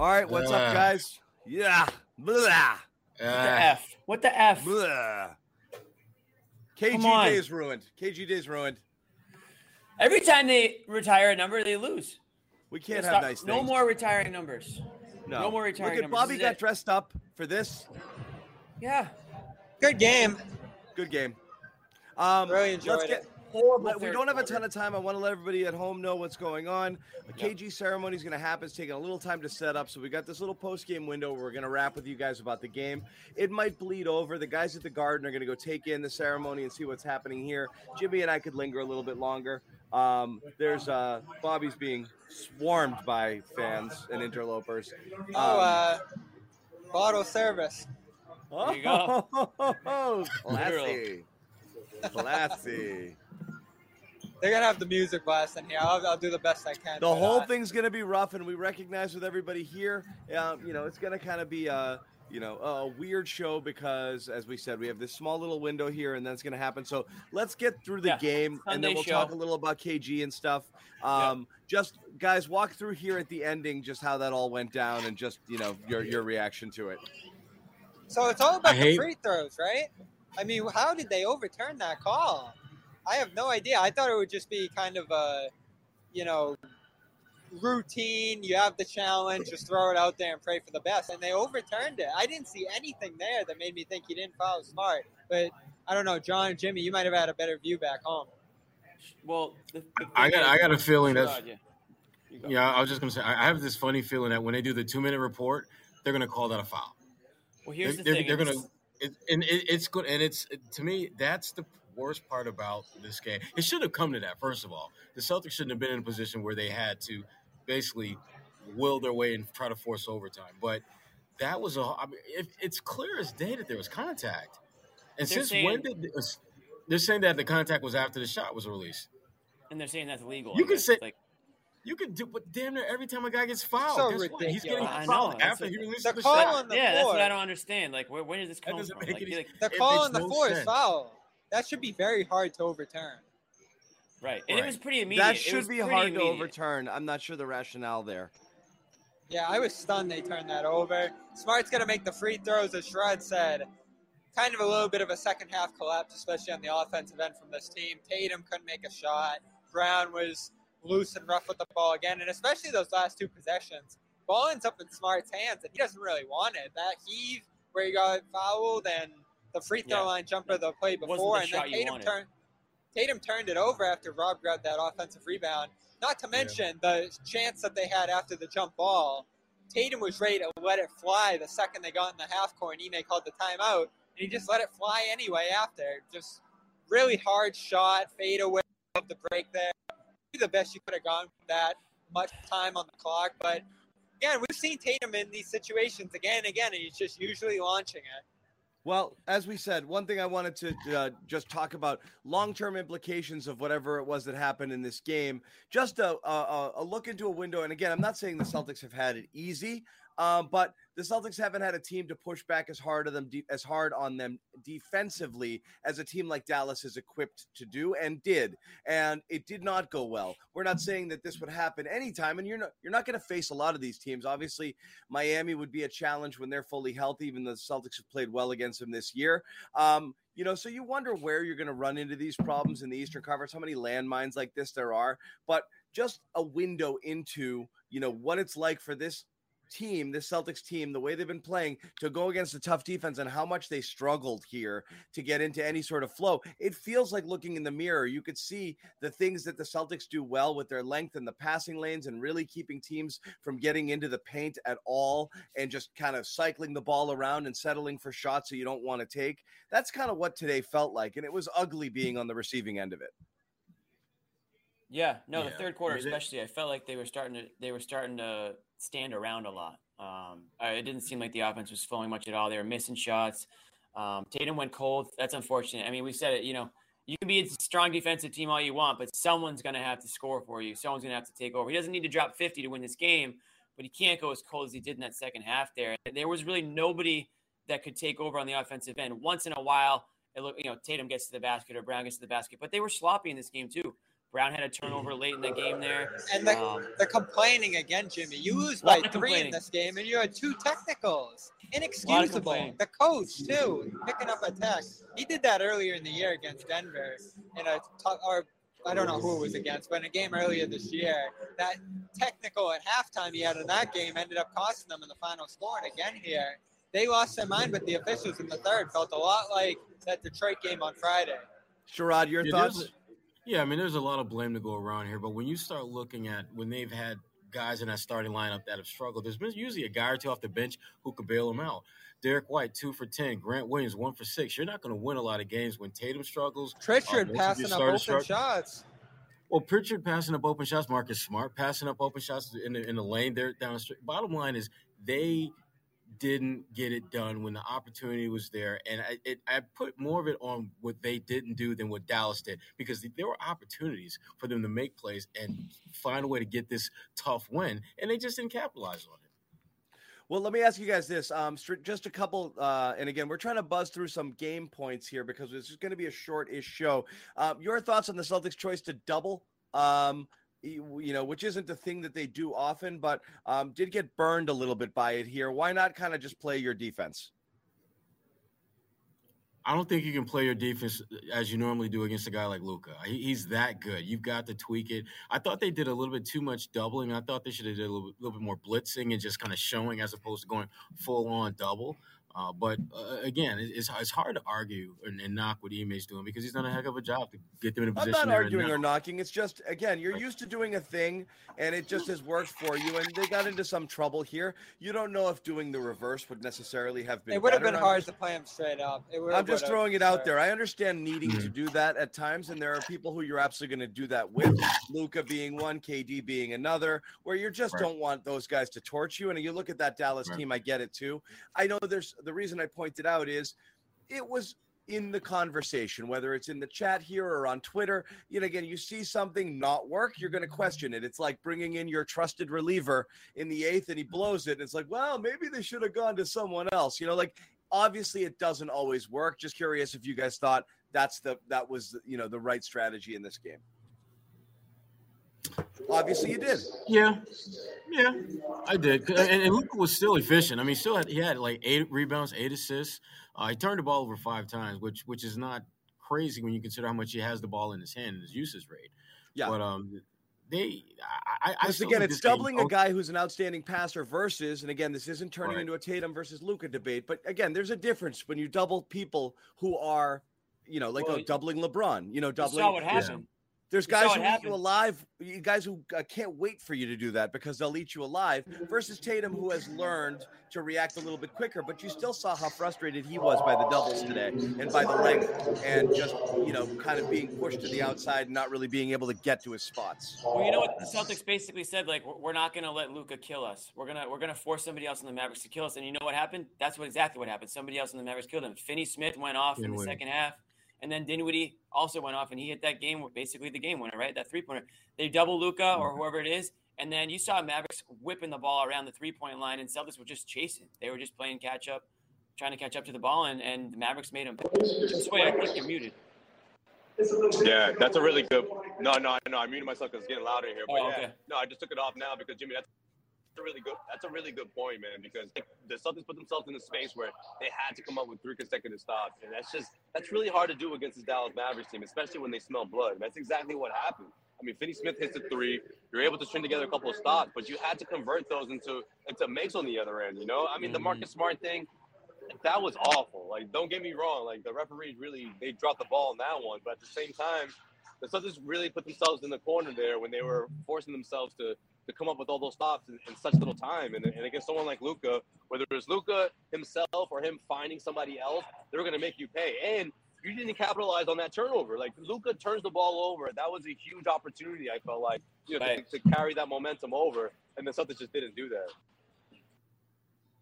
All right, what's up, guys? Yeah. Blah. What the F? What the F? Blah. KG Come on. Day's ruined. KG Day's ruined. Every time they retire a number, they lose. We can't Stop- have nice things. No more retiring numbers. No, no more retiring Look at numbers. Bobby got it. dressed up for this. Yeah. Good game. Good game. Um, Really enjoyed let's get, it. Horrible. We don't have a ton of time. I want to let everybody at home know what's going on. The Yep. KG ceremony is going to happen. It's taking a little time to set up, so we got this little post game window. Where we're going to wrap with you guys about the game. It might bleed over. The guys at the Garden are going to go take in the ceremony and see what's happening here. Jimmy and I could linger a little bit longer. Um, there's uh, Bobby's being swarmed by fans and interlopers. Oh, Um, uh, bottle service. There you go. Oh, classy, classy. They're gonna have the music blasting here. I'll, I'll do the best I can. The whole that. thing's going to be rough, and we recognize with everybody here, um, you know, it's going to kind of be a, you know, a weird show because, as we said, we have this small little window here, and that's going to happen. So let's get through the Yeah, game, and then we'll show. talk a little about KG and stuff. Um, Just guys, walk through here at the ending, just how that all went down, and just you know your your reaction to it. So it's all about I the free throws, right? I mean, how did they overturn that call? I have no idea. I thought it would just be kind of a, you know, routine. You have the challenge, just throw it out there and pray for the best. And they overturned it. I didn't see anything there that made me think he didn't foul smart. But I don't know, John, Jimmy, you might have had a better view back home. Well, the, the I got I got a feeling that. yeah. Go. yeah. I was just gonna say I I have this funny feeling that when they do the two minute report, they're gonna call that a foul. Well, here's the they're, thing. they're gonna it, and it, it's good and it's to me that's the worst part about this game. It should have come to that first of all. The Celtics shouldn't have been in a position where they had to basically will their way and try to force overtime. But that was a. I mean, it, it's clear as day that there was contact. And They're since when did this, they're saying that the contact was after the shot was released? and they're saying that's legal. You I can guess. say- like You can do, but damn near every time a guy gets fouled, So guess what? he's getting. I fouled know, after the- he releases the the, call shot. on the yeah, that's what. I don't understand. Like, where, where does this That come doesn't from? make Like, any- like, The call on the no floor is foul. That should be very hard to overturn. right, and it was pretty immediate. That should be pretty hard to overturn. I'm not sure the rationale there. Yeah, I was stunned they turned that over. Smart's going to make the free throws, as Shrod said. Kind of a little bit of a second half collapse, especially on the offensive end from this team. Tatum couldn't make a shot. Brown was loose and rough with the ball again, and especially those last two possessions. Ball ends up in Smart's hands, and he doesn't really want it. That heave where he got fouled and the free throw Yeah. line jumper the play before, the and then Tatum turned. Tatum turned it over after Rob grabbed that offensive rebound. Not to mention the chance that they had after the jump ball. Tatum was ready to let it fly the second they got in the half court, and Ime called the timeout, and he just let it fly anyway after. Just really hard shot, fade away of the break there. The best you could have gone with that much time on the clock, but again, we've seen Tatum in these situations again and again, and he's just usually launching it. Well, as we said, one thing I wanted to uh, just talk about long-term implications of whatever it was that happened in this game. Just a, a, a look into a window, and again, I'm not saying the Celtics have had it easy, um, but the Celtics haven't had a team to push back as hard of them de- as hard on them defensively as a team like Dallas is equipped to do and did, and it did not go well. We're not saying that this would happen anytime, and you're not you're not going to face a lot of these teams. Obviously, Miami would be a challenge when they're fully healthy, even though the Celtics have played well against them this year. Um, you know, so you wonder where you're going to run into these problems in the Eastern Conference, how many landmines like this there are, but just a window into, you know, what it's like for this team, this Celtics team, the way they've been playing to go against a tough defense and how much they struggled here to get into any sort of flow. It feels like looking in the mirror. You could see the things that the Celtics do well with their length and the passing lanes and really keeping teams from getting into the paint at all and just kind of cycling the ball around and settling for shots that you don't want to take. That's kind of what today felt like. And it was ugly being on the receiving end of it. Yeah, no, the third quarter I mean, especially, I felt like they were starting to they were starting to stand around a lot. Um, it didn't seem like the offense was flowing much at all. They were missing shots. Um, Tatum went cold. That's unfortunate. I mean, we said it. You know, you can be a strong defensive team all you want, but someone's going to have to score for you. Someone's going to have to take over. He doesn't need to drop 50 to win this game, but he can't go as cold as he did in that second half. There, there was really nobody that could take over on the offensive end. Once in a while, it looked, you know, Tatum gets to the basket or Brown gets to the basket, but they were sloppy in this game too. Brown had a turnover late in the game there. And the, Um, the complaining again, Jimmy. You lose Lot by three in this game, and you had two technicals. Inexcusable. The coach too, picking up a tech. He did that earlier in the year against Denver in a tou- or I don't know who it was against, but in a game earlier this year, that technical at halftime he had in that game ended up costing them in the final score. And again here, they lost their mind with the officials in the third. Felt a lot like that Detroit game on Friday. Sherrod, your Yeah, thoughts? there's a- yeah, I mean, there's a lot of blame to go around here, but when you start looking at when they've had guys in that starting lineup that have struggled, there's been usually a guy or two off the bench who could bail them out. Derrick White, two for 10. Grant Williams, one for six. You're not going to win a lot of games when Tatum struggles. Uh, Pritchard most of passing up open shots. Well, Pritchard passing up open shots, Marcus Smart passing up open shots in the, in the lane there down the street. Bottom line is they didn't get it done when the opportunity was there, and I, it, I put more of it on what they didn't do than what Dallas did because there were opportunities for them to make plays and find a way to get this tough win, and they just didn't capitalize on it. Well, let me ask you guys this. Um, just a couple, uh, and again, we're trying to buzz through some game points here because this is going to be a short-ish show. Um, your thoughts on the Celtics' choice to double? Um, you know, which isn't the thing that they do often, but um, did get burned a little bit by it here. Why not kind of just play your defense? I don't think you can play your defense as you normally do against a guy like Luka. he's that good. You've got to tweak it. I thought they did a little bit too much doubling. I thought they should have did a little, little bit more blitzing and just kind of showing as opposed to going full on double. Uh, but uh, again, it's, it's hard to argue and, and knock what Ime's doing because he's done a heck of a job to get them in a I'm position. not they're in arguing now. or knocking. It's just again, you're used to doing a thing, and it just has worked for you. And they got into some trouble here. You don't know if doing the reverse would necessarily have been. It would have been I'm hard just- to play him straight up. It I'm just throwing it out sure. there. I understand needing to do that at times, and there are people who you're absolutely going to do that with. Luka being one, KD being another, where you just Right. don't want those guys to torch you. And you look at that Dallas Right. team, I get it too. I know there's the reason I pointed out is it was in the conversation, whether it's in the chat here or on Twitter. You know, again, you see something not work, you're going to question it. It's like bringing in your trusted reliever in the eighth and he blows it. And it's like, well, maybe they should have gone to someone else. You know, like obviously it doesn't always work. Just curious if you guys thought that's the that was you know the right strategy in this game. Obviously, you did. Yeah, yeah, I did. And, and Luka was still efficient. I mean, still had he had like eight rebounds, eight assists. Uh, he turned the ball over five times, which which is not crazy when you consider how much he has the ball in his hand and his usage rate. Yeah. but um, they, I, I, I Because still again, it's this game- doubling a guy who's an outstanding passer versus, and again, this isn't turning Right. into a Tatum versus Luka debate, but again, there's a difference when you double people who are, you know, like Well, oh, doubling LeBron. You know, You doubling. saw what happened. There's You guys what who eat you alive, you guys who uh, can't wait for you to do that because they'll eat you alive. Versus Tatum, who has learned to react a little bit quicker. But you still saw how frustrated he was by the doubles today and by the length and just you know kind of being pushed to the outside and not really being able to get to his spots. Well, you know what the Celtics basically said? Like, we're- we're not going to let Luka kill us. We're gonna we're gonna force somebody else in the Mavericks to kill us. And you know what happened? That's what exactly what happened. Somebody else in the Mavericks killed him. Finney Smith went off in the Dinwiddie. second half, and then Dinwiddie also went off, and he hit that game, basically the game winner, right? That three pointer. They double Luka or mm-hmm. whoever it is, and then you saw Mavericks whipping the ball around the three point line, and Celtics were just chasing. They were just playing catch up, trying to catch up to the ball, and and the Mavericks made them. This way, I think you're muted. Yeah, that's a really good. No, no, no. I muted myself because it's getting louder in here. But Oh, yeah, no, I just took it off now because Jimmy, that's a really good. That's a really good point, man. Because the Celtics put themselves in a space where they had to come up with three consecutive stops, and that's just that's really hard to do against this Dallas Mavericks team, especially when they smell blood. And that's exactly what happened. I mean, Finney Smith hits a three. You're able to string together a couple of stops, but you had to convert those into into makes on the other end. You know, I mean, the Mhm. Marcus Smart thing that was awful. Like, don't get me wrong. Like, the referees really they dropped the ball on that one, but at the same time, the Celtics really put themselves in the corner there when they were forcing themselves to to come up with all those stops in, in such little time. And, and against someone like Luka, whether it was Luka himself or him finding somebody else, they were going to make you pay. And you didn't capitalize on that turnover. Like Luka turns the ball over. That was a huge opportunity. I felt like you know Right. to, to carry that momentum over, and the Celtics just didn't do that.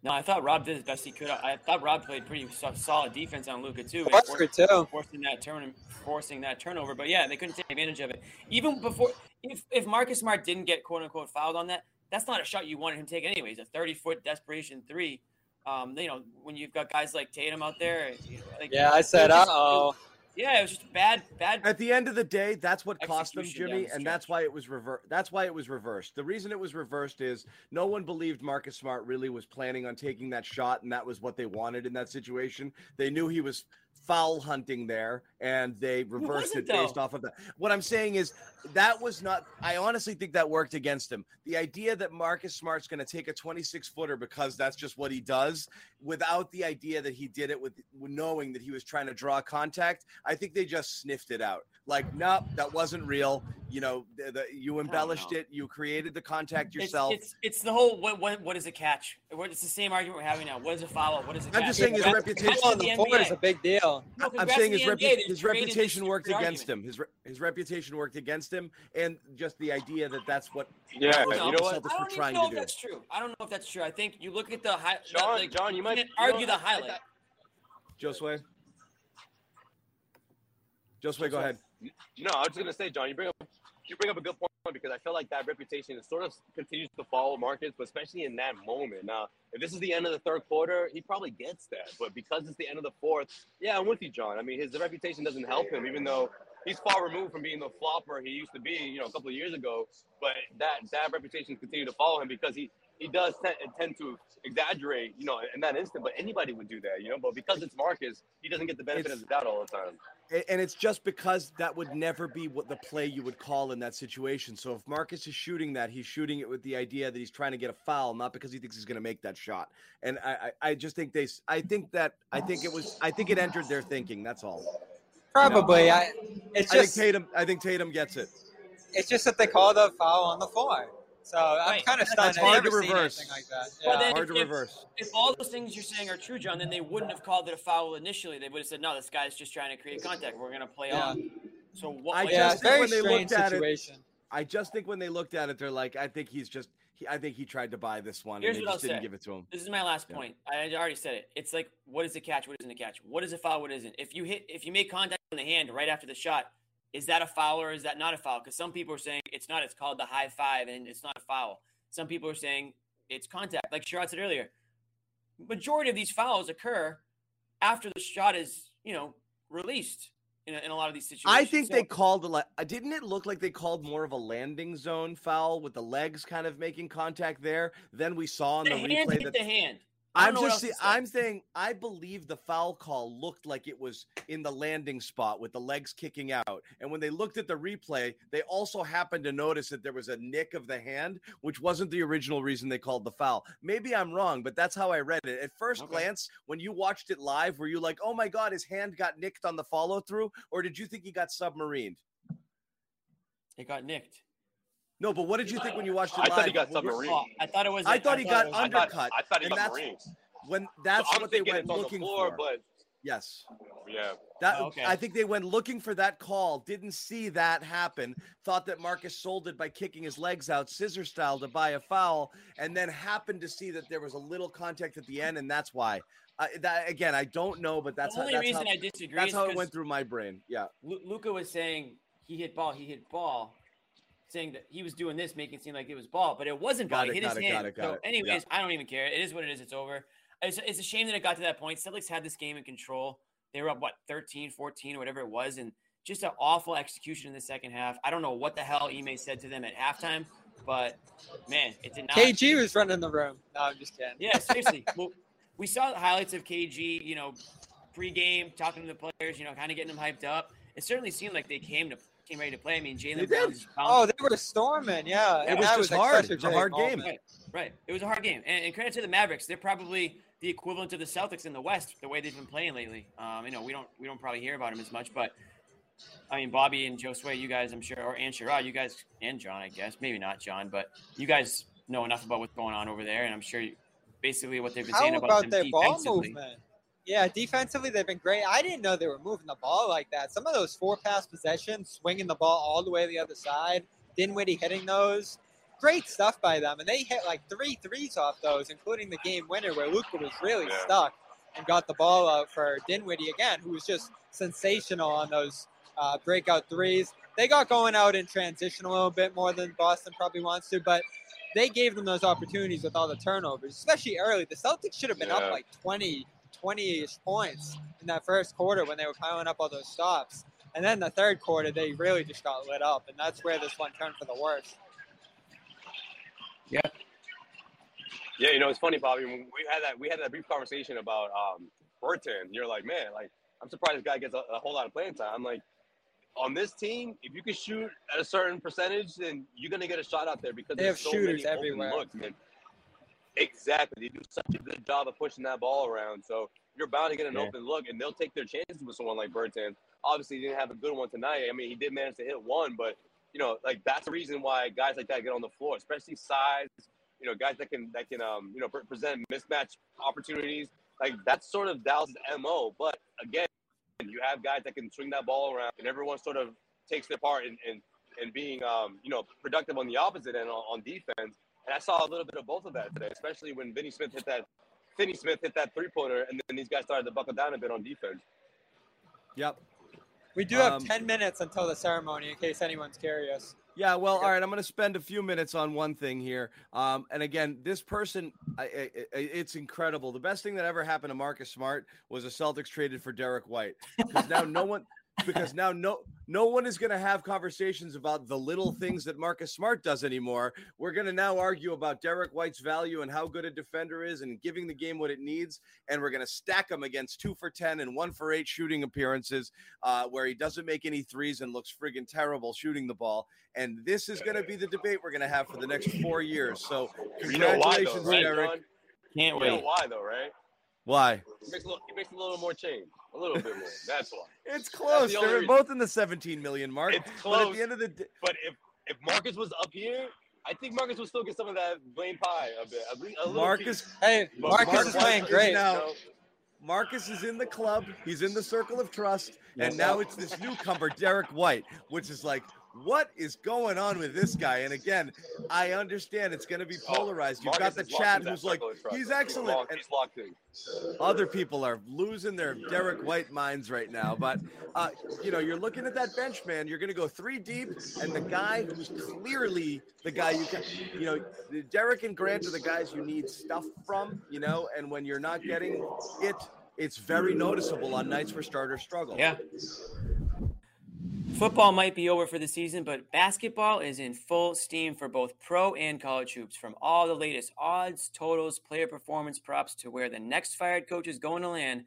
No, I thought Rob did as best he could. I thought Rob played pretty solid defense on Luka too. and too. forcing that turn, forcing that turnover. But yeah, they couldn't take advantage of it. Even before, if if Marcus Smart didn't get quote unquote fouled on that, that's not a shot you wanted him to take anyways. A thirty foot desperation three. Um, you know, when you've got guys like Tatum out there, you know, like Yeah, I said, uh oh. Yeah, it was just bad, bad. At the end of the day, that's what cost them, Jimmy, the and that's why it was reversed. That's why it was reversed. The reason it was reversed is no one believed Marcus Smart really was planning on taking that shot, and that was what they wanted in that situation. They knew he was foul hunting there, and they reversed wasn't, it based off of that. What I'm saying is that was not. I honestly think that worked against him. The idea that Marcus Smart's going to take a 26 footer because that's just what he does, without the idea that he did it with knowing that he was trying to draw contact, I think they just sniffed it out. Like, nope, that wasn't real. You know, the, the, you embellished it. You created the contact yourself. it's it's the whole what what what is a catch? It's the same argument we're having now. What is a foul? What is a I'm catch? just saying his reputation- on the the floor is a big deal. No, I'm saying his, repu- NBA. His reputation worked stupid against argument. him. His re- his reputation worked against him, and just the idea that that's what Yeah, that was you know what? I don't trying even know to if do. that's true. I don't know if that's true. I think you look at the high. John, like, John, you might can't you know, argue the I- I- highlight. Josue, Josue, go ahead. No, I was just gonna say, John, you bring up you bring up a good point because I feel like that reputation is sort of continues to follow Marcus, but especially in that moment. Now, if this is the end of the third quarter, he probably gets that. But because it's the end of the fourth, yeah, I'm with you, John. I mean, his reputation doesn't help him, even though he's far removed from being the flopper he used to be, you know, a couple of years ago. But that that reputation continues to follow him because he he does tend, tend to exaggerate, you know, in that instant. But anybody would do that, you know. But because it's Marcus, he doesn't get the benefit It's- of the doubt all the time. And it's just because that would never be what the play you would call in that situation. So if Marcus is shooting that, he's shooting it with the idea that he's trying to get a foul, not because he thinks he's going to make that shot. And I, I, I just think they, I think that, I think it was, I think it entered their thinking. That's all. Probably. I. It's just I think Tatum, I think Tatum gets it. it's just that they called a foul on the floor. So I'm Right. kind of That's stunned. I've hard to reverse. like that. Yeah. then- Hard to if- reverse. If all those things you're saying are true, John, then they wouldn't have called it a foul initially. They would have said, "No, this guy's just trying to create contact. We're going to play Yeah. on." So what? I like, yeah, just think when they strange looked at it- I just think when they looked at it, they're like, I think he's just, he, I think he tried to buy this one Here's and they what just I'll didn't say. give it to him. This is my last Yeah. point. I already said it. It's like, what is a catch? What isn't a catch? What is a foul? What isn't? If you hit, if you make contact on the hand right after the shot, is that a foul or is that not a foul? Because some people are saying it's not. It's called the high five and it's not a foul. Some people are saying it's contact. Like Sherrod said earlier, majority of these fouls occur after the shot is, you know, released in a, in a lot of these situations. I think So- they called a uh, didn't it look like they called more of a landing zone foul with the legs kind of making contact there than we saw in the the, replay that the hand. I'm don't know what just see. I'm saying I believe the foul call looked like it was in the landing spot with the legs kicking out. And when they looked at the replay, they also happened to notice that there was a nick of the hand, which wasn't the original reason they called the foul. Maybe I'm wrong, but that's how I read it. At first Okay. glance, when you watched it live, were you like, "Oh my god, his hand got nicked on the follow through," or did you think he got submarined? It got nicked. No, but what did you think when you watched it I live? thought he got When submarine. I thought it was. I thought he got it was- I under- thought, undercut, I thought he got that's- Marines. When that's so what they went it's on looking the floor, for. but yes. yeah. That Oh, okay. I think they went looking for that call, didn't see that happen, thought that Marcus sold it by kicking his legs out scissor style to buy a foul, and then happened to see that there was a little contact at the end, and that's why. I, that again, I don't know, but that's the how, only that's reason how, I disagree that's how it 'cause went through my brain. Yeah, Luka was saying he hit ball, he hit ball, saying that he was doing this, making it seem like it was ball, but it wasn't ball. Got it, hit got his it, hand. got it, got so, it. anyways, I don't even care. It is what it is. It's over. It's, it's a shame that it got to that point. Celtics had this game in control. They were up what 13, 14, or whatever it was, and just an awful execution in the second half. I don't know what the hell Ime said to them at halftime, but man, it did not. KG was running the room. No, I'm just kidding. Yeah, seriously. well, we saw the highlights of KG, you know, pre-game, talking to the players, you know, kind of getting them hyped up. It certainly seemed like they came to came ready to play. I mean, They Jalen did. Brown's Oh, they were storming. Yeah, It and was just like hard. such It was a hard game. right, right. It was a hard game, and, and credit to the Mavericks. They're probably the equivalent of the Celtics in the West, the way they've been playing lately. Um, you know, we don't we don't probably hear about them as much, but I mean, Bobby and Joe Sway, you guys, I'm sure, or and Sherrod, you guys, and John, I guess, maybe not John, but you guys know enough about what's going on over there, and I'm sure you, basically what they've been How saying about, about them their ball defensively. movement? Yeah, defensively they've been great. I didn't know they were moving the ball like that. Some of those four pass possessions, swinging the ball all the way to the other side, Dinwiddie hitting those, great stuff by them. And they hit like three threes off those, including the game winner where Luka was really Yeah. stuck and got the ball out for Dinwiddie again, who was just sensational on those uh, breakout threes. They got going out in transition a little bit more than Boston probably wants to, but they gave them those opportunities with all the turnovers, especially early. The Celtics should have been Yeah. up like 20, 20-ish points in that first quarter when they were piling up all those stops. And then the third quarter, they really just got lit up, and that's where this one turned for the worse. Yeah. Yeah, you know, it's funny, Bobby. When we had that we had that brief conversation about um Bertan. You're like, man, like I'm surprised this guy gets a, a whole lot of playing time. I'm like, on this team, if you can shoot at a certain percentage, then you're gonna get a shot out there because They have so shooters many everywhere. Looks, man. Exactly, they do such a good job of pushing that ball around. So you're bound to get an Yeah. open look, and they'll take their chances with someone like Bertan. Obviously, he didn't have a good one tonight. I mean, he did manage to hit one, but you know, like that's the reason why guys like that get on the floor, especially size. You know, guys that can that can um you know pre- present mismatch opportunities. Like that's sort of Dallas' mo. But again, you have guys that can swing that ball around, and everyone sort of takes their part in in, in being um you know productive on the opposite end on, on defense. And I saw a little bit of both of that today, especially when Vinny Smith hit that. Finney Smith hit that three pointer, and then these guys started to buckle down a bit on defense. Yep. We do have Um, 10 minutes until the ceremony, in case anyone's curious. Yeah, well, all right. I'm going to spend a few minutes on one thing here. Um, and again, this person, I, I, I, it's incredible. The best thing that ever happened to Marcus Smart was the Celtics traded for Derrick White because now no one, because now no no one is going to have conversations about the little things that Marcus Smart does anymore. We're going to now argue about Derrick White's value and how good a defender is and giving the game what it needs. And we're going to stack him against two for ten and one for eight shooting appearances, uh, where he doesn't make any threes and looks friggin' terrible shooting the ball. And this is going to be the debate we're going to have for the next four years. So You know why, though, congratulations, right, Derrick. John? Can't You know wait. why, though, right? Why? He makes, a little, he makes a little more change, a little bit more. That's why. It's close. the They're reason. both in the 17 million mark. It's But at the end of the day, But if if Marcus was up here, I think Marcus would still get some of that blame pie a bit. A, a little Marcus piece. Hey, Marcus, Marcus is playing is great. now- You Marcus is in the club. He's in the circle of trust. And now it's this newcomer, Derrick White, which is like, what is going on with this guy? And again, I understand it's going to be Oh, polarized. You've got the chat who's like, circle of trust. he's excellent. He's locked in. other people are losing their Derrick White minds right now. But uh, you know, you're looking at that bench, man. You're going to go three deep, and the guy who's clearly the guy you can, you know, Derrick and Grant are the guys you need stuff from. You know, and when you're not getting it, it's very noticeable on nights where starters struggle. Yeah. Football might be over for the season, but basketball is in full steam for both pro and college hoops. From all the latest odds, totals, player performance props to where the next fired coach is going to land,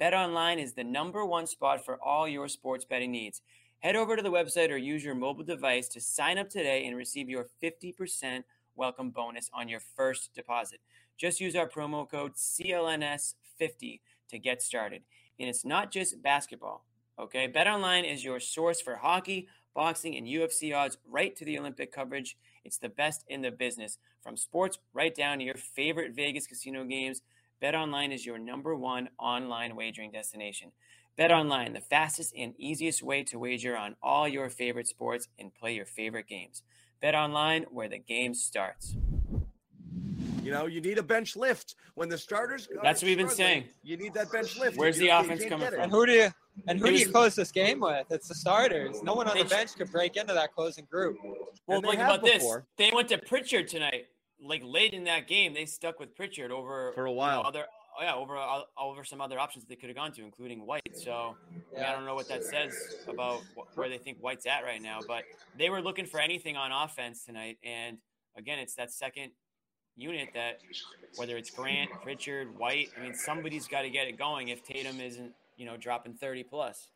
BetOnline is the number one spot for all your sports betting needs. Head over to the website or use your mobile device to sign up today and receive your 50% welcome bonus on your first deposit. Just use our promo code CLNS50 to get started. And it's not just basketball. Okay, BetOnline is your source for hockey, boxing, and UFC odds right to the Olympic coverage. It's the best in the business. From sports right down to your favorite Vegas casino games, BetOnline is your number one online wagering destination. BetOnline, the fastest and easiest way to wager on all your favorite sports and play your favorite games. BetOnline, where the game starts. You know, you need a bench lift when the starters. That's what we've been struggling, saying. You need that bench lift. Where's You the can't- offense you coming from? And who do you and who do you close this game with? It's the starters. No one on the bench could break into that closing group. Well, they think have about this. They went to Pritchard tonight. Like late in that game, they stuck with Pritchard over For a you know, while. other, oh, yeah, over uh, over some other options they could have gone to, including White. So I, mean, I don't know what that says about wh- where they think White's at right now. But they were looking for anything on offense tonight, and again, it's that second unit that whether it's Grant, Pritchard, White. I mean, somebody's got to get it going if Tatum isn't you know dropping thirty plus.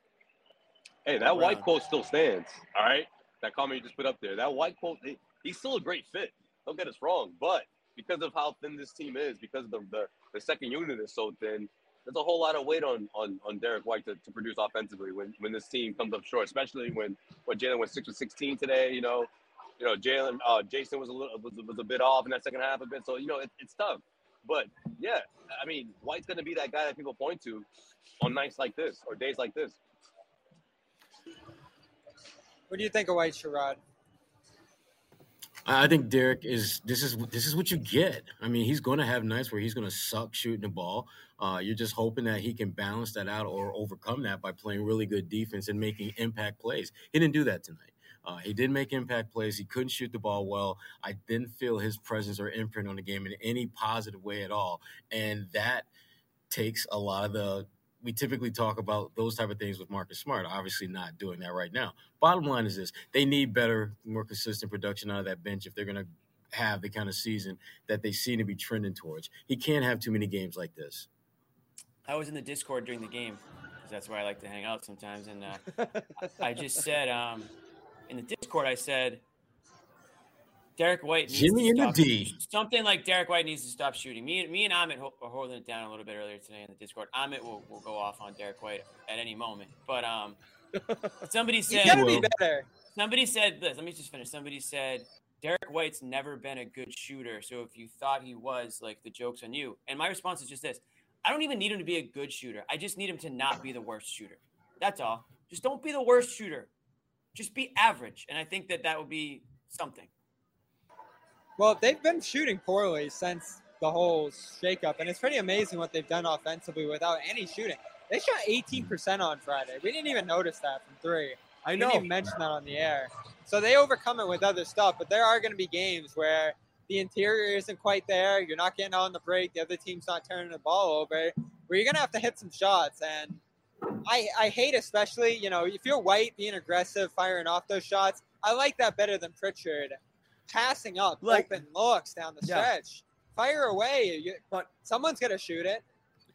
Hey, that white quote still stands. All right, that comment you just put up there. That white quote, he- he's still a great fit. Don't get us wrong, but because of how thin this team is, because the the, the second unit is so thin, there's a whole lot of weight on on, on Derrick White to, to produce offensively when, when this team comes up short, especially when when Jalen went six for sixteen today. You know, you know Jalen, uh, Jayson was a little was, was a bit off in that second half a bit, so you know it, it's tough. But yeah, I mean White's gonna be that guy that people point to on nights like this or days like this. What do you think of White Sherrod? I think Derrick is this is this is what you get. I mean, he's going to have nights where he's going to suck shooting the ball. Uh, you're just hoping that he can balance that out or overcome that by playing really good defense and making impact plays. He didn't do that tonight. Uh, he did make impact plays. He couldn't shoot the ball well. I didn't feel his presence or imprint on the game in any positive way at all, and that takes a lot of the we typically talk about those type of things with Marcus Smart. Obviously, not doing that right now. Bottom line is this: they need better, more consistent production out of that bench if they're going to have the kind of season that they seem to be trending towards. He can't have too many games like this. I was in the Discord during the game because that's where I like to hang out sometimes, and uh, I just said um, in the Discord, I said Derrick White needs Jimmy to in the stop, D. something like Derrick White needs to stop shooting. Me, and me and Amit ho- are holding it down a little bit earlier today in the Discord. Amit will, will go off on Derrick White at any moment, but um, somebody said gotta be better. Somebody said this. Let me just finish. Somebody said Derrick White's never been a good shooter. So if you thought he was, like the joke's on you. And my response is just this: I don't even need him to be a good shooter. I just need him to not be the worst shooter. That's all. Just don't be the worst shooter. Just be average. And I think that that would be something. Well, they've been shooting poorly since the whole shakeup, and it's pretty amazing what they've done offensively without any shooting. They shot 18% on Friday. We didn't even notice that from three. I We know. didn't even mention that on the air. So they overcome it with other stuff, but there are going to be games where the interior isn't quite there. You're not getting on the break. The other team's not turning the ball over. Where you're going to have to hit some shots. And I, I hate, especially, you know, if you're white, being aggressive, firing off those shots. I like that better than Pritchard passing up Like- open looks down the Yeah. stretch. Fire away. You, But- someone's to shoot it.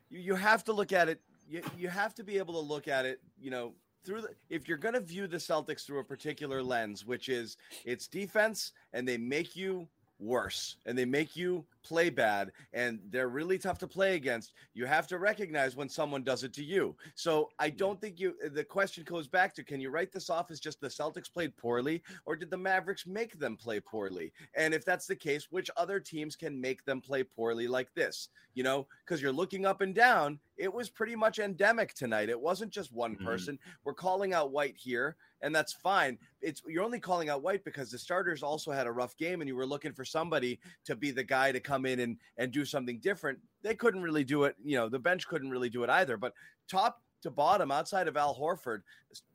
you, you have to look at it you, you have to be able to look at it you know through the if you're going to view the celtics through a particular lens which is it's defense and they make you worse and they make you play bad and they're really tough to play against you have to recognize when someone does it to you. So i don't think you the question goes back to can you write this off as just the celtics played poorly or did the mavericks make them play poorly? And if that's the case which other teams can make them play poorly like this? You know because you're looking up and down. It was pretty much endemic tonight. It wasn't just one Mhm. person. We're calling out white here and that's fine. It's you're only calling out white because the starters also had a rough game and you were looking for somebody to be the guy to come in and and do something different they couldn't really do it you know the bench couldn't really do it either but top to bottom outside of al horford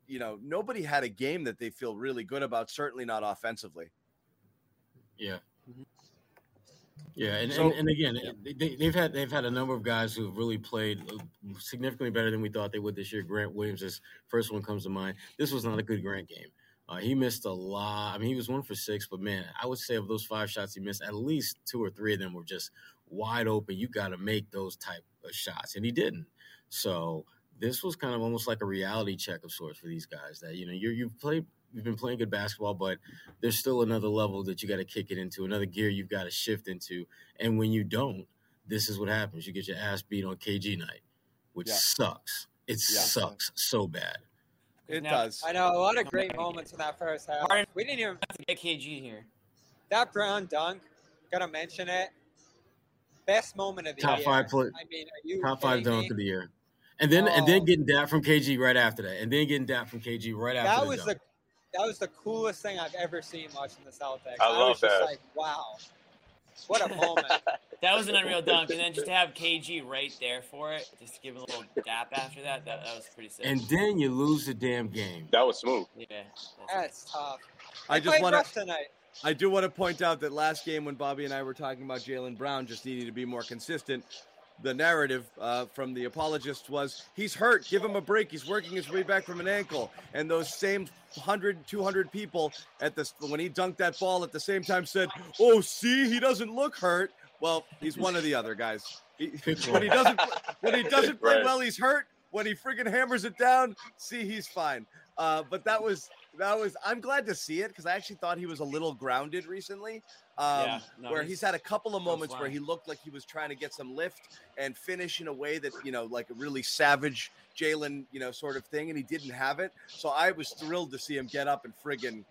you know nobody had a game that they feel really good about certainly not offensively Yeah. Yeah, and, So- and, and again, they, they've had they've had a number of guys who've really played uh, significantly better than we thought they would this year. Grant Williams, is first one comes to mind. This was not a good Grant game. Uh, he missed a lot. I mean, he was one for six, but man, I would say of those five shots he missed, at least two or three of them were just wide open. You got to make those type of shots, and he didn't. So this was kind of almost like a reality check of sorts for these guys. That you know, you you've played, you've been playing good basketball, but there's still another level that you got to kick it into, another gear you've got to shift into. And when you don't, this is what happens. You get your ass beat on KG night, which Yeah. sucks. It Yeah. sucks so bad. It Now- does I know a lot of great moments in that first half. Harden- We didn't even Have to get KG here. that Brown dunk. Gotta mention it. Best moment of the Top year. five play, I mean, are you top five dunk me? of the year. And then and then Oh. getting that from KG right after that. And then getting that from KG right after That the was dunk. the that was the coolest thing I've ever seen watching the Celtics. I love was just that. like, wow, what a moment. That was an unreal dunk. And then just to have KG right there for it, just to give him a little dap after that, that, that was pretty sick. and then you lose the damn game. That was smooth. yeah. that's- That's tough. i They just want to tonight. I do want to point out that last game when Bobby and I were talking about Jalen Brown just needing to be more consistent, the narrative uh, from the apologists was he's hurt, give him a break, he's working his way back from an ankle. And those same 100, 200 people at this when he dunked that ball at the same time said, "Oh, see, he doesn't look hurt." Well, he's one of the other guys. He, when he doesn't when he doesn't play Right. well, he's hurt. When he friggin' hammers it down, see, he's fine. Uh, but that was that was. I'm glad to see it because I actually thought he was a little grounded recently. Um, Yeah, no, where he's- he's had a couple of moments where he looked like he was trying to get some lift and finish in a way that you know, like a really savage Jalen, you know, sort of thing, and he didn't have it. So I was thrilled to see him get up and friggin',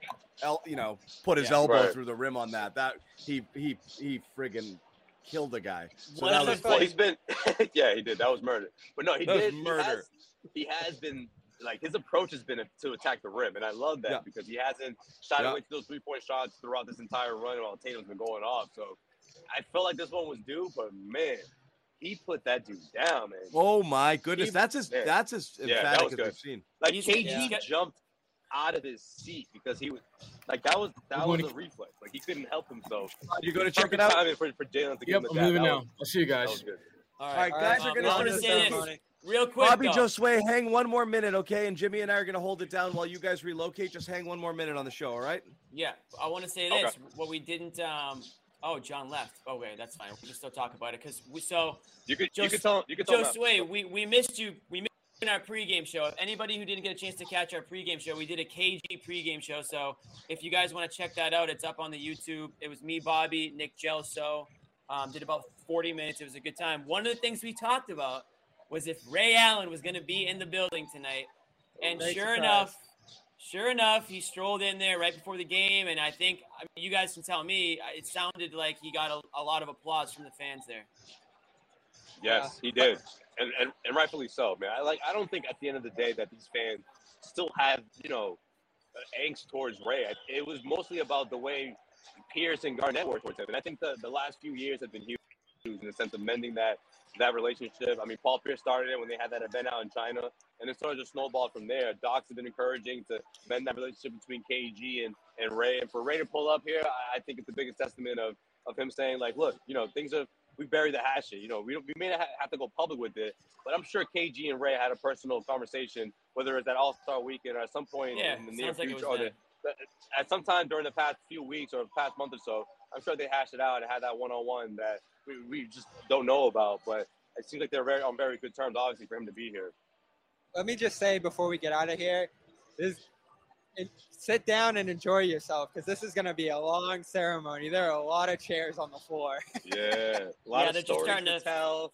el- you know, put his Yeah. elbow Right. through the rim on that. That he he he friggin' killed the guy. So One that was Well, he's been, yeah, he did. That was murder. But no, he That was did. murder. He has, he has been like his approach has been to attack the rim, and I love that Yeah. because he hasn't shot Yeah. away to those three point shots throughout this entire run while Tatum's been going off. So I felt like this one was due, but man, he put that dude down, man. Oh my goodness, He- that's as yeah. that's as Yeah, that emphatic was as good. we've seen. Like He's- KG yeah. jumped out of his seat because he was like that was that was morning. a reflex. Like he couldn't help himself. You going to check it out? timing for, for Jalen to give Yep, him I'm the dab. leaving That now. was- I'll see you guys. was good. All All right. right, guys um, are gonna I want send to say this real quick. Bobby though. Josue, hang one more minute, okay? And Jimmy and I are going to hold it down while you guys relocate. Just hang one more minute on the show, all right? Yeah, I want to say Okay. this. What we didn't. Um, oh, John left. Okay, that's fine. We can still talk about it because we. So You could you could tell you could tell Joe them. Sway, we, we missed you. We missed you in our pregame show. If anybody who didn't get a chance to catch our pregame show, we did a KG pregame show. So if you guys want to check that out, it's up on the YouTube. It was me, Bobby, Nick Gelso. Um, did about 40 minutes. It was a good time. One of the things we talked about was if Ray Allen was going to be in the building tonight. And Great sure surprise. enough, sure enough, he strolled in there right before the game. And I think I mean, you guys can tell me, it sounded like he got a, a lot of applause from the fans there. Yes, he did, and, and and rightfully so, man. I like. I don't think at the end of the day that these fans still have you know uh, angst towards Ray. I- It was mostly about the way Pierce and Garnett were towards him, and I think the the last few years have been huge in the sense of mending that that relationship. I mean, Paul Pierce started it when they had that event out in China, and it sort of just snowballed from there. Docs have been encouraging to mend that relationship between KG and, and Ray, and for Ray to pull up here, I, I think it's the biggest testament of of him saying like, look, you know, things are we buried the hatchet. You know, we, don't- we may not have to go public with it, but I'm sure KG and Ray had a personal conversation, whether it's at All Star Weekend or at some point Yeah, in the near sounds like future, or the- at some time during the past few weeks or past month or so. I'm sure they hashed it out and had that one on one that we, we just don't know about. But it seems like they're very on very good terms, obviously, for him to be here. Let me just say before we get out of here, this, and sit down and enjoy yourself because this is going to be a long ceremony. There are a lot of chairs on the floor. Yeah, a lot Yeah, of they're just stories starting to to tell.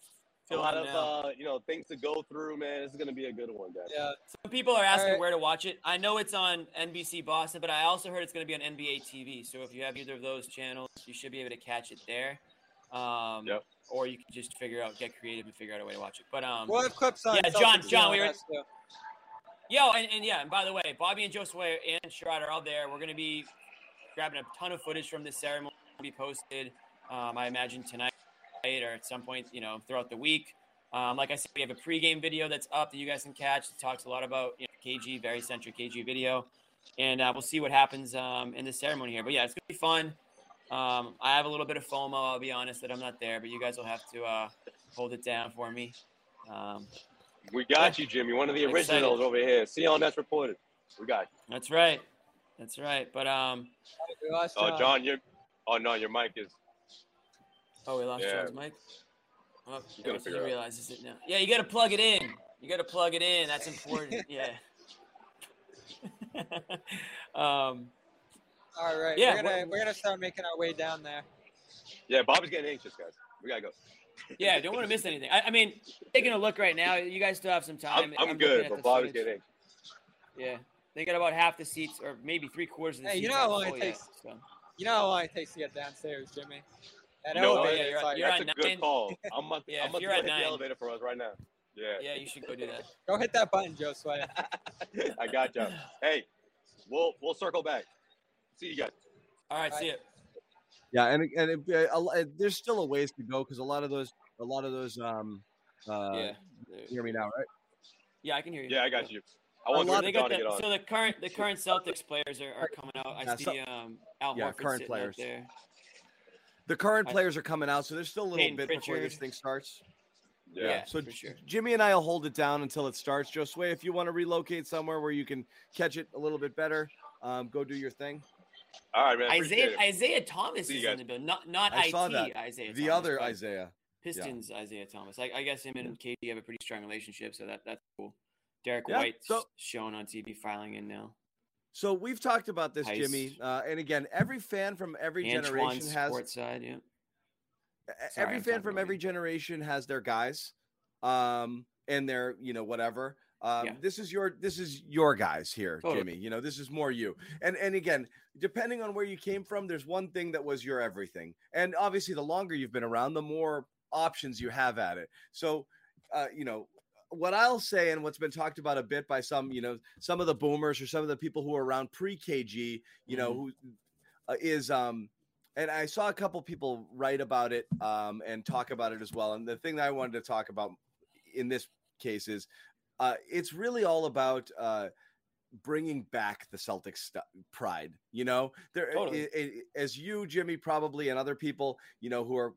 A lot of uh, you know things to go through, man. This is gonna be a good one, guys. yeah. Some people are asking Alright. where to watch it. I know it's on NBC Boston, but I also heard it's going to be on NBA TV. So if you have either of those channels, you should be able to catch it there. Um, Yep. Or you can just figure out, get creative and figure out a way to watch it. But um, We'll have clips on. Yeah, John- Celtics John, we were- MLS too. Yo, and, and yeah, and by the way, Bobby and Josue and Sherrod are all there. We're going to be grabbing a ton of footage from this ceremony to be posted, um, I imagine, tonight or at some point, you know, throughout the week. Um, like I said, we have a pregame video that's up that you guys can catch. It talks a lot about you know, KG, very centric KG video. And uh, we'll see what happens um, in the ceremony here. But yeah, it's going to be fun. Um, I have a little bit of FOMO, I'll be honest, that I'm not there, but you guys will have to uh, hold it down for me. Um, We got you, Jimmy. One of the Excited. originals over here. See on that's reported. We got you. that's right. That's right. But um, We lost Oh, John, your oh no, your mic is. Oh, we lost Yeah. John's mic. Oh, You gotta he figure it out. realizes it now. Yeah, you got to plug it in. You got to plug it in. That's important. yeah. um, All right. Yeah, We're gonna we're gonna start making our way down there. Yeah, Bobby's getting anxious, guys. We gotta go. yeah, don't want to miss anything. I, I mean, taking a look right now, you guys still have some I'm, time. I'm, good, at but Bobby's footage. getting anxious. Yeah, they got about half the seats, or maybe three quarters of the Hey, you seats. know how aren't long it full yet, so. You know how long it takes to get downstairs, Jimmy. That You know what? elevator, Yeah, it's you're- like, you're That's at a good call. I'm about, Yeah, I'm if about you're to at hit the elevator for us right now. Yeah. Yeah, you should go do that. go hit that button, Joe Sway. I got you. Hey, we'll we'll circle back. See you guys. All right, see ya. Yeah, and and it, uh, a, lo- there's still a ways to go because a lot of those, a lot of those, um, uh, yeah. you hear me now, right? Yeah, I can hear you. Yeah, I got you. I want They got to the, get on. so the current the current Celtics players are, are coming out. I Yeah, see so- um, Al yeah, Horford current players. out there. The current players are coming out, so there's still a little Payton bit before this thing starts. yeah. Yeah, So for sure. Jimmy and I will hold it down until it starts. Josue, if you want to relocate somewhere where you can catch it a little bit better, um, go do your thing. All right, man. Isaiah it. Isaiah Thomas See is in the building. Not not I IT saw that. Isaiah. The Thomas, other Isaiah. Pistons Isaiah Thomas. I, I guess him and KD have a pretty strong relationship, so that that's cool. Derrick Yeah, White's so- shown on TV filing in now. So we've talked about this, Heist. Jimmy, uh, and again, every fan from every Antoine generation has sports side, yeah. Sorry, every I'm fan from every generation has their guys, um, and their you know whatever. Um, Yeah. This is your this is your guys here, Totally. Jimmy. You know this is more you. And and again, depending on where you came from, there's one thing that was your everything. And obviously, the longer you've been around, the more options you have at it. So, uh, you know. What I'll say, and what's been talked about a bit by some, you know, some of the boomers or some of the people who are around pre KG, you know, who uh, is um and I saw a couple people write about it um, and talk about it as well. And the thing that I wanted to talk about in this case is uh, it's really all about uh, bringing back the Celtics stu- pride. You know, there Totally. i- i- as you, Jimmy, probably, and other people, you know, who are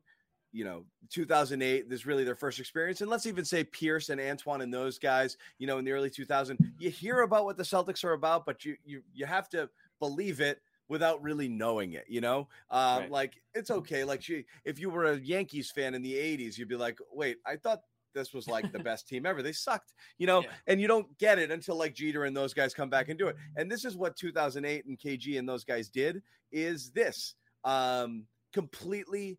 you know 2008 this is really their first experience and let's even say pierce and antoine and those guys you know in the early 2000s you hear about what the celtics are about but you you you have to believe it without really knowing it you know um, Right. like it's okay like she, if you were a yankees fan in the 80s you'd be like wait i thought this was like the best team ever they sucked you know Yeah. and you don't get it until like jeter and those guys come back and do it and this is what 2008 and kg and those guys did is this um completely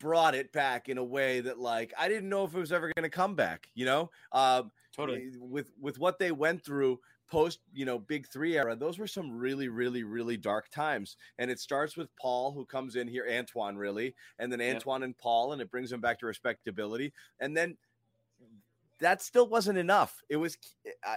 brought it back in a way that like I didn't know if it was ever going to come back, you know? Um Totally. with with what they went through post, you know, Big 3 era, those were some really really really dark times. And it starts with Paul who comes in here Antoine really, and then. Antoine and Paul and it brings them back to respectability. And then that still wasn't enough. It was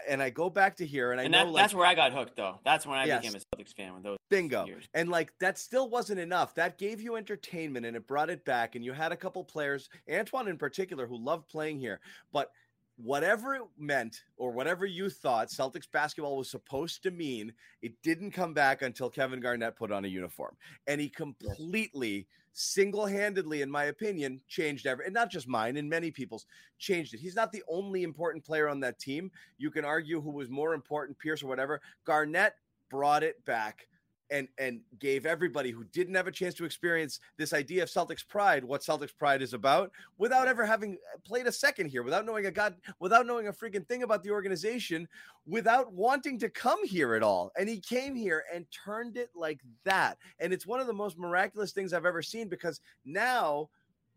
and I go back to here and I and know like that's where I got hooked, though. That's when I Yes. became a Celtics fan with those bingo. years. And like that still wasn't enough. That gave you entertainment and it brought it back. And you had a couple players, Antoine in particular, who loved playing here. But whatever it meant or whatever you thought Celtics basketball was supposed to mean, it didn't come back until Kevin Garnett put on a uniform. And he completely, single handedly, in my opinion, changed every, and not just mine, and many people's changed it. He's not the only important player on that team. You can argue who was more important, Pierce or whatever. Garnett brought it back and and gave everybody who didn't have a chance to experience this idea of Celtics pride what Celtics pride is about without ever having uh, played a second here without knowing a god without knowing a freaking thing about the organization without wanting to come here at all. And he came here and turned it like that. And it's one of the most miraculous things I've ever seen because now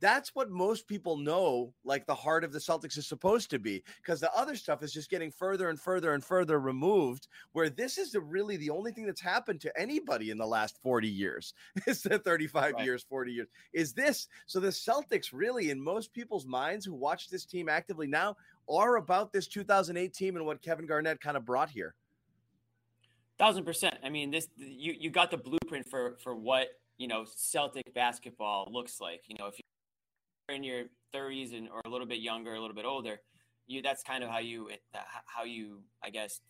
that's what most people know like the heart of the Celtics is supposed to be because the other stuff is just getting further and further and further removed where this is the really the only thing that's happened to anybody in the last 40 years is the 35 Right. years 40 years is this so the Celtics really in most people's minds who watch this team actively now are about this 2008 team and what Kevin Garnett kind of brought here Thousand percent. I mean, this you you got the blueprint for for what you know Celtic basketball looks like. You know, if you're in your 30s and or a little bit younger, a little bit older, you that's kind of how you how you I guess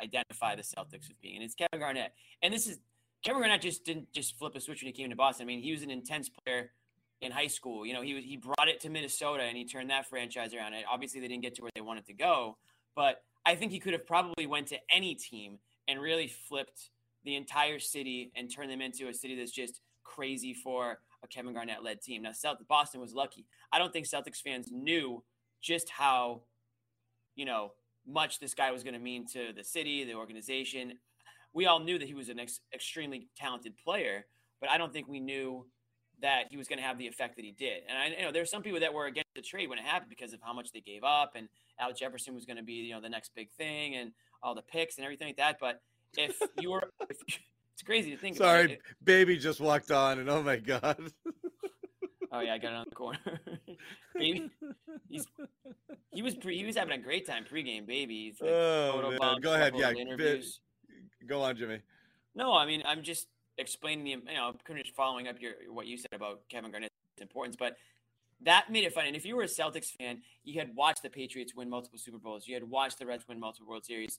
identify the Celtics with being. And it's Kevin Garnett. And this is Kevin Garnett just didn't just flip a switch when he came to Boston. I mean, he was an intense player in high school. You know, he was he brought it to Minnesota and he turned that franchise around. And obviously, they didn't get to where they wanted to go, but I think he could have probably went to any team and really flipped the entire city and turned them into a city that's just crazy for a Kevin Garnett led team. Now, Celtic, Boston was lucky. I don't think Celtics fans knew just how, you know, much this guy was going to mean to the city, the organization. We all knew that he was an ex- extremely talented player, but I don't think we knew that he was going to have the effect that he did. And I you know there's some people that were against the trade when it happened because of how much they gave up and Al Jefferson was going to be you know the next big thing and all the picks and everything like that. But if you were, if it's crazy to think. about sorry baby just walked on and oh my god Oh yeah, I got it on the corner. baby, he's he was pre, he was having a great time pregame. Baby, he's like oh, man. go ahead yeah interviews. go on Jimmy No, I mean I'm just explaining the you know pretty much following up your what you said about Kevin Garnett's importance, but that made it fun. And if you were a Celtics fan, you had watched the Patriots win multiple Super Bowls, you had watched the Reds win multiple World Series.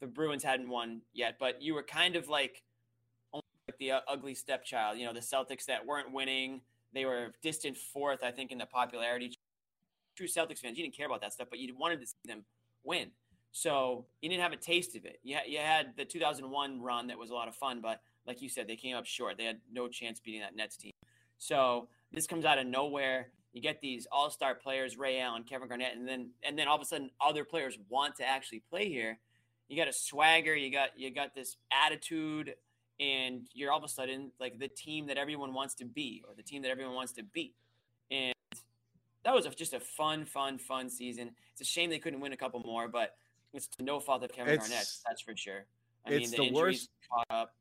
The Bruins hadn't won yet, but you were kind of like the uh, ugly stepchild. You know, the Celtics that weren't winning, they were distant fourth, I think, in the popularity. True Celtics fans, you didn't care about that stuff, but you wanted to see them win. So you didn't have a taste of it. You had, you had the 2001 run that was a lot of fun, but like you said, they came up short. They had no chance beating that Nets team. So this comes out of nowhere. You get these all-star players, Ray Allen, Kevin Garnett, and then and then all of a sudden other players want to actually play here. You got a swagger, you got you got this attitude, and you're all of a sudden like the team that everyone wants to be, or the team that everyone wants to beat. And that was a, just a fun, fun, fun season. It's a shame they couldn't win a couple more, but it's no fault of Kevin Garnett, that's for sure. I it's mean, the, the worst- caught up.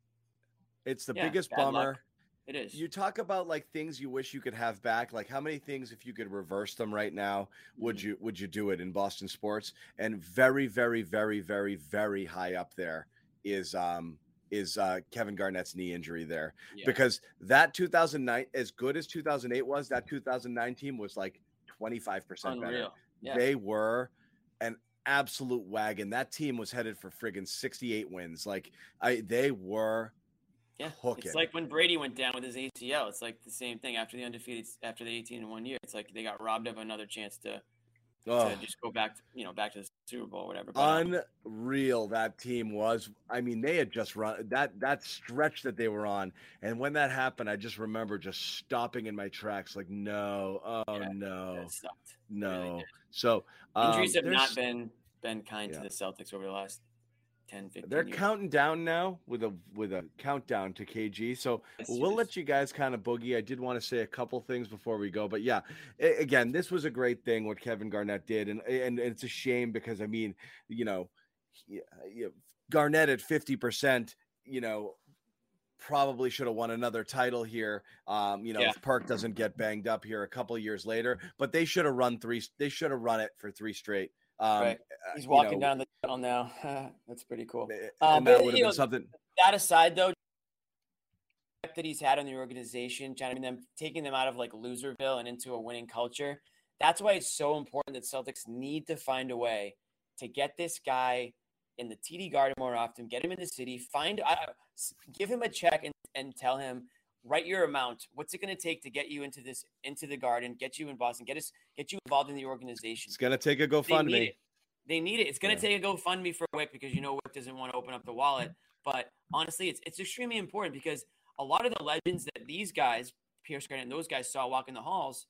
it's the Yeah, biggest bad luck. bummer It is. You talk about like things you wish you could have back. Like how many things, if you could reverse them right now, would Mm-hmm. you would you do it in Boston sports? And very, very, very, very, very high up there is um is uh Kevin Garnett's knee injury there Yeah. because that 2009 as good as 2008 was that 2009 team was like 25% better Yeah. they were an absolute wagon that team was headed for friggin 68 wins like i they were Yeah, it's it. like when Brady went down with his ACL. It's like the same thing after the undefeated, after the 18 in one year. It's like they got robbed of another chance to, Oh. to just go back, to, you know, back to the Super Bowl, or whatever. But, um, unreal that team was. I mean, they had just run that that stretch that they were on, and when that happened, I just remember just stopping in my tracks, like, no, oh Yeah, no, no. did. So um, Injuries have not been been kind Yeah. to the Celtics over the last 10, 15 They're years. counting down now with a with a countdown to KG. So Yes, we'll yes. let you guys kind of boogie. I did want to say a couple things before we go, but yeah, again, this was a great thing what Kevin Garnett did, and and, and it's a shame because I mean, you know, he- you know, Garnett at fifty percent, you know. Probably should have won another title here. Um, you know, Yeah. if Perk doesn't get banged up here a couple years later, but they should have run three. They should have run it for three straight. Um, Right. uh, He's you walking know, down the tunnel now. That's pretty cool. Uh, that would have been know, something. that aside, though, that he's had on the organization, to them taking them out of like loserville and into a winning culture. That's why it's so important that Celtics need to find a way to get this guy in the TD Garden more often, get him in the city, find, s- give him a check and, and tell him, write your amount. What's it going to take to get you into this, into the Garden, get you in Boston, get us, get you involved in the organization. It's gonna take a They need GoFundMe. it. They need it. It's going Yeah. to take a GoFundMe for Wyc because you know Wyc doesn't want to open up the wallet. But honestly, it's it's extremely important because a lot of the legends that these guys, Pierce Garnett and those guys saw walking the halls,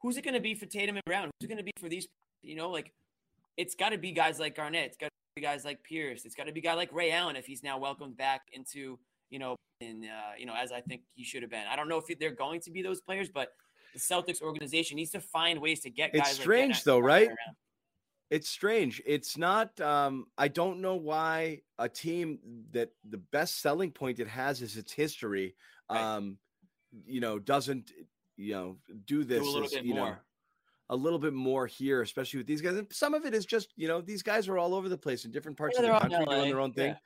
who's it going to be for Tatum and Brown? Who's it going to be for these? You know, like it's got to be guys like Garnett. It's got to be guys like Pierce. It's got to be guy like Ray Allen if he's now welcomed back into you know in uh, you know as I think he should have been. I don't know if they're going to be those players, but the Celtics organization needs to find ways to get It's guys. like that strange, out- though, right? around. It's strange. It's not. Um, I don't know why a team that the best selling point it has is its history. Right. Um, you know, doesn't you know do this? Do a little as, bit you know, more. A little bit more here, especially with these guys. And some of it is just you know these guys are all over the place in different parts Yeah, of the country doing their own thing.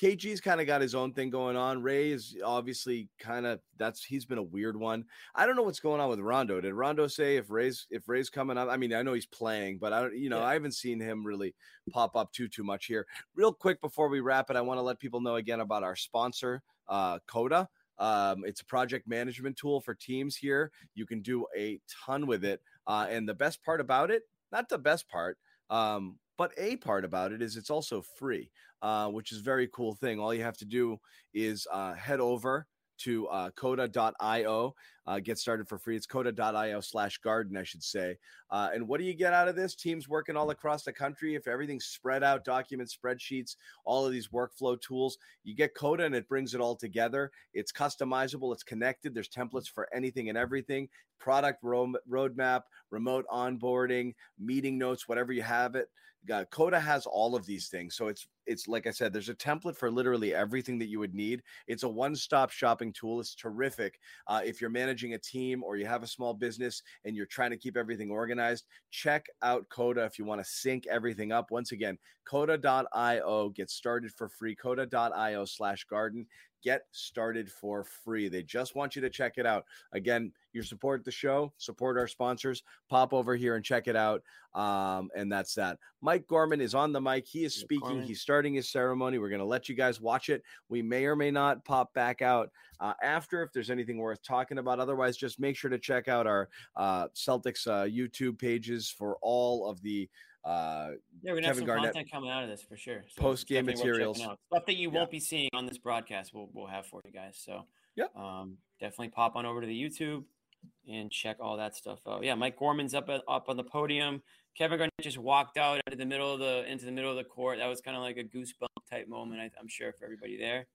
KG's kind of got his own thing going on. Ray is obviously kind of that's he's been a weird one. I don't know what's going on with Rondo. Did Rondo say if Ray's if Ray's coming up? I mean, I know he's playing, but I don't you know, Yeah. I haven't seen him really pop up too too much here. Real quick before we wrap it, I want to let people know again about our sponsor, uh Coda. Um, it's a project management tool for teams here. You can do a ton with it. Uh, and the best part about it, not the best part, um, but a part about it is it's also free, uh, which is a very cool thing. All you have to do is uh, head over to uh, coda.io, uh, get started for free. It's coda.io slash garden, I should say. Uh, and what do you get out of this? Teams working all across the country. If everything's spread out, documents, spreadsheets, all of these workflow tools, you get Coda and it brings it all together. It's customizable, it's connected. There's templates for anything and everything product ro- roadmap, remote onboarding, meeting notes, whatever you have it. Uh, Coda has all of these things. So it's it's like I said, there's a template for literally everything that you would need. It's a one-stop shopping tool. It's terrific. Uh, if you're managing a team or you have a small business and you're trying to keep everything organized, check out Coda if you want to sync everything up. Once again, coda.io. Get started for free. Coda.io slash garden. Get started for free. They just want you to check it out. Again, you support the show, support our sponsors. Pop over here and check it out. Um, and that's that. Mike Gorman is on the mic. He is speaking. He's starting his ceremony. We're going to let you guys watch it. We may or may not pop back out uh, after if there's anything worth talking about. Otherwise, just make sure to check out our uh, Celtics uh, YouTube pages for all of the uh, Yeah, we're gonna have Kevin some Garnett content coming out of this for sure. So worth checking materials. stuff that you Yeah. won't be seeing on this broadcast. We'll we'll have for you guys. So yeah, um, definitely pop on over to the YouTube and check all that stuff out. Yeah, Mike Gorman's up up on the podium. Kevin Garnett just walked out into the middle of the into the middle of the court. That was kind of like a goosebump type moment. I, I'm sure for everybody there.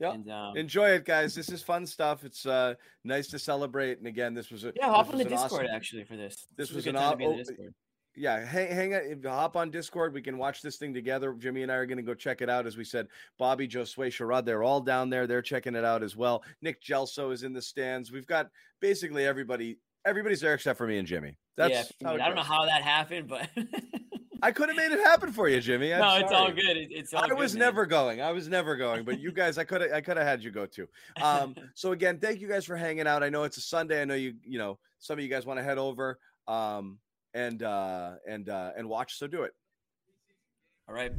Yeah. Um, Enjoy it, guys. This is fun stuff. It's uh, nice to celebrate. And again, this was a yeah, hop this on the Discord awesome- actually for this. This was a an good time to au- be in the Discord. yeah, hang, hang you hop on Discord. We can watch this thing together. Jimmy and I are going to go check it out. As we said, Bobby, Josue, Sherrod, they're all down there. They're checking it out as well. Nick Gelso is in the stands. We've got basically everybody. Everybody's there except for me and Jimmy. That's yeah, I don't know how that happened, but I could have made it happen for you, Jimmy. I'm no, it's all good. It- it's all good. I was good, never going. I was never going, but you guys, I could have, I could have had you go too. Um, so again, thank you guys for hanging out. I know it's a Sunday. I know you, you know, some of you guys want to head over, um, and uh, and uh, and watch. So do it. All right.